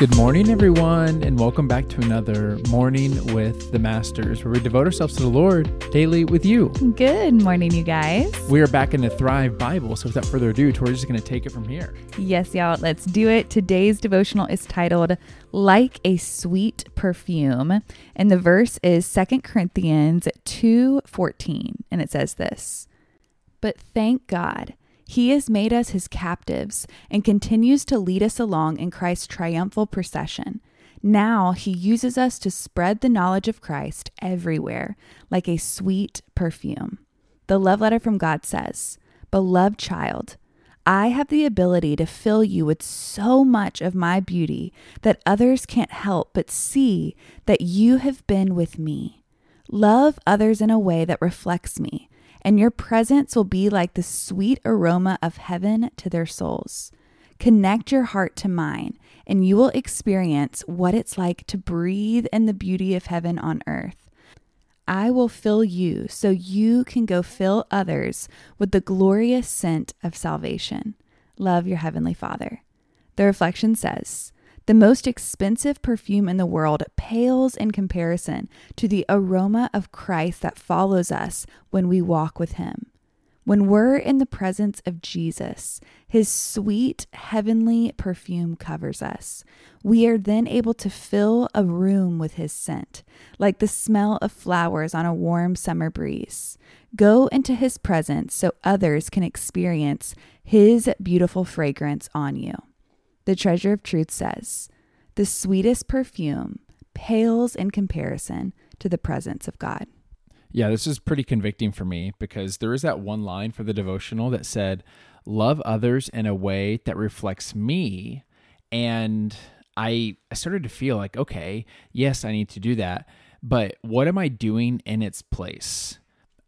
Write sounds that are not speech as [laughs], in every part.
Good morning, everyone, and welcome back to another Morning with the Masters, where we devote ourselves to the Lord daily with you. Good morning, you guys. We are back in the Thrive Bible, so without further ado, Tori's just going to take it from here. Yes, y'all, let's do it. Today's devotional is titled Like a Sweet Perfume, and the verse is 2 Corinthians 2:14, and it says this: "But thank God, he has made us his captives and continues to lead us along in Christ's triumphal procession. Now he uses us to spread the knowledge of Christ everywhere like a sweet perfume. The love letter from God says, Beloved child, I have the ability to fill you with so much of my beauty that others can't help but see that you have been with me. Love others in a way that reflects me and your presence will be like the sweet aroma of heaven to their souls. Connect your heart to mine, and you will experience what it's like to breathe in the beauty of heaven on earth. I will fill you so you can go fill others with the glorious scent of salvation. Love your Heavenly Father. The reflection says, the most expensive perfume in the world pales in comparison to the aroma of Christ that follows us when we walk with Him. When we're in the presence of Jesus, His sweet heavenly perfume covers us. We are then able to fill a room with His scent, like the smell of flowers on a warm summer breeze. Go into His presence so others can experience His beautiful fragrance on you. The Treasure of Truth says, The sweetest perfume pales in comparison to the presence of God. Yeah, this is pretty convicting for me because there is that one line for the devotional that said, Love others in a way that reflects me. And I, I started to feel like, okay, yes, I need to do that. But what am I doing in its place?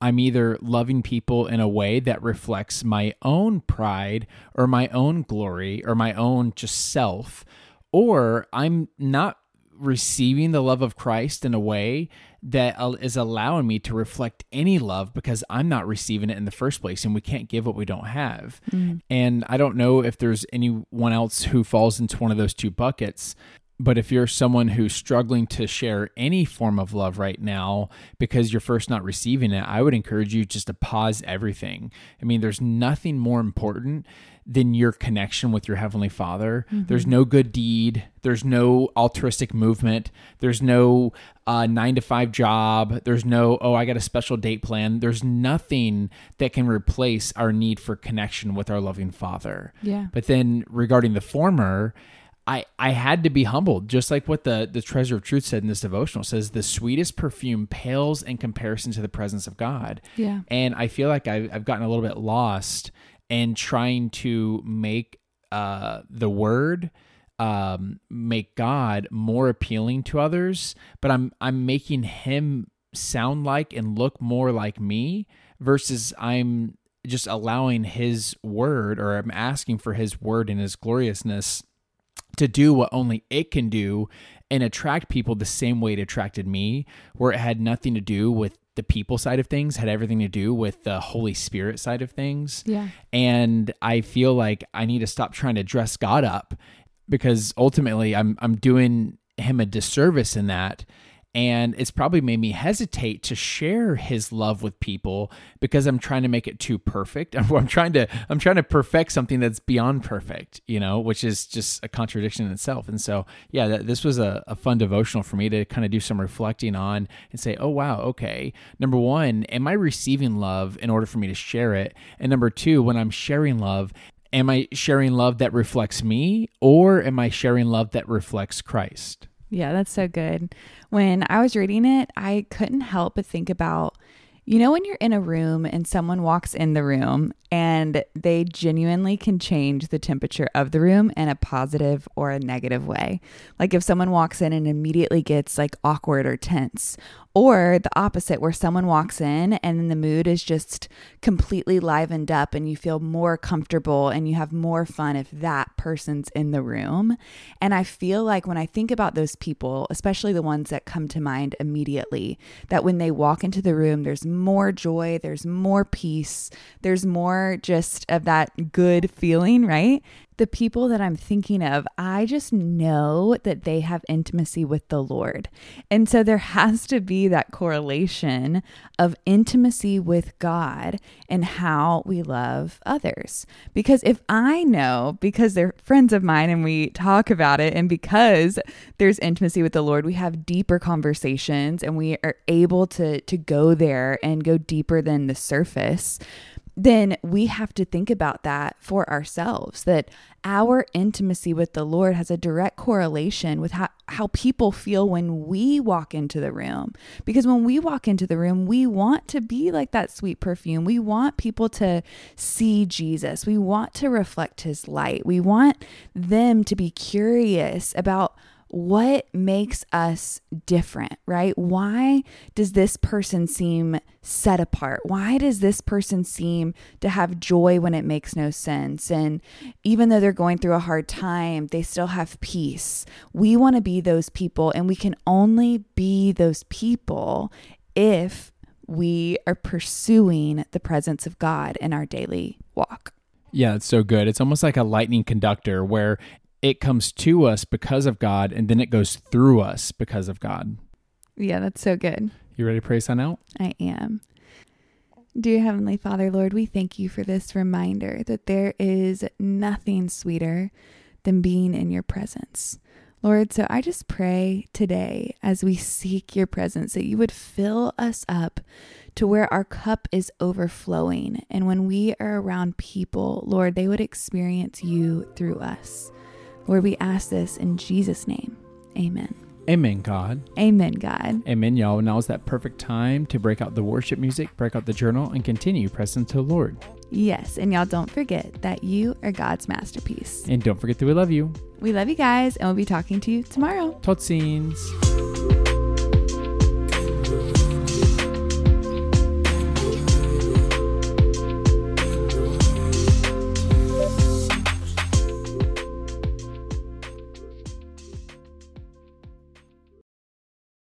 I'm either loving people in a way that reflects my own pride or my own glory or my own just self, or I'm not receiving the love of Christ in a way that is allowing me to reflect any love because I'm not receiving it in the first place and we can't give what we don't have. Mm. And I don't know if there's anyone else who falls into one of those two buckets, but if you're someone who's struggling to share any form of love right now because you're first not receiving it, I would encourage you just to pause everything. I mean, there's nothing more important than your connection with your Heavenly Father. Mm-hmm. There's no good deed, there's no altruistic movement, there's no uh, nine to five job, there's no, oh, I got a special date plan. There's nothing that can replace our need for connection with our loving Father. Yeah. But then regarding the former, I, I had to be humbled, just like what the, the treasure of truth said in this devotional says the sweetest perfume pales in comparison to the presence of God. Yeah. And I feel like I've, I've gotten a little bit lost in trying to make uh, the word um, make God more appealing to others, but I'm I'm making him sound like and look more like me versus I'm just allowing his word or I'm asking for his word and his gloriousness to do what only it can do and attract people the same way it attracted me, where it had nothing to do with the people side of things, had everything to do with the Holy Spirit side of things. Yeah. And I feel like I need to stop trying to dress God up because ultimately I'm I'm doing him a disservice in that and it's probably made me hesitate to share his love with people because I'm trying to make it too perfect. [laughs] I'm trying to I'm trying to perfect something that's beyond perfect, you know, which is just a contradiction in itself. And so, yeah, this was a, a fun devotional for me to kind of do some reflecting on and say, oh wow, okay. Number one, am I receiving love in order for me to share it? And number two, when I'm sharing love, am I sharing love that reflects me or am I sharing love that reflects Christ? Yeah, that's so good. When I was reading it, I couldn't help but think about you know, when you're in a room and someone walks in the room and they genuinely can change the temperature of the room in a positive or a negative way. Like if someone walks in and immediately gets like awkward or tense, or the opposite, where someone walks in and then the mood is just completely livened up and you feel more comfortable and you have more fun if that person's in the room. And I feel like when I think about those people, especially the ones that come to mind immediately, that when they walk into the room, there's more joy, there's more peace, there's more just of that good feeling, right? The people that I'm thinking of, I just know that they have intimacy with the Lord. And so there has to be that correlation of intimacy with God and how we love others. Because if I know, because they're friends of mine and we talk about it, and because there's intimacy with the Lord, we have deeper conversations and we are able to, to go there and go deeper than the surface then we have to think about that for ourselves that our intimacy with the Lord has a direct correlation with how, how people feel when we walk into the room. Because when we walk into the room, we want to be like that sweet perfume. We want people to see Jesus. We want to reflect his light. We want them to be curious about what makes us different, right? Why does this person seem set apart? Why does this person seem to have joy when it makes no sense? And even though they're going through a hard time, they still have peace. We want to be those people, and we can only be those people if we are pursuing the presence of God in our daily walk. Yeah, it's so good. It's almost like a lightning conductor where it comes to us because of God and then it goes through us because of God. Yeah, that's so good. You ready to pray sign out? I am. Dear Heavenly Father, Lord, we thank you for this reminder that there is nothing sweeter than being in your presence. Lord, so I just pray today as we seek your presence that you would fill us up to where our cup is overflowing. And when we are around people, Lord, they would experience you through us. Lord, we ask this in Jesus' name. Amen. Amen, God. Amen, God. Amen, y'all. Now is that perfect time to break out the worship music, break out the journal, and continue pressing to the Lord. Yes, and y'all don't forget that you are God's masterpiece. And don't forget that we love you. We love you guys, and we'll be talking to you tomorrow. Tot ziens.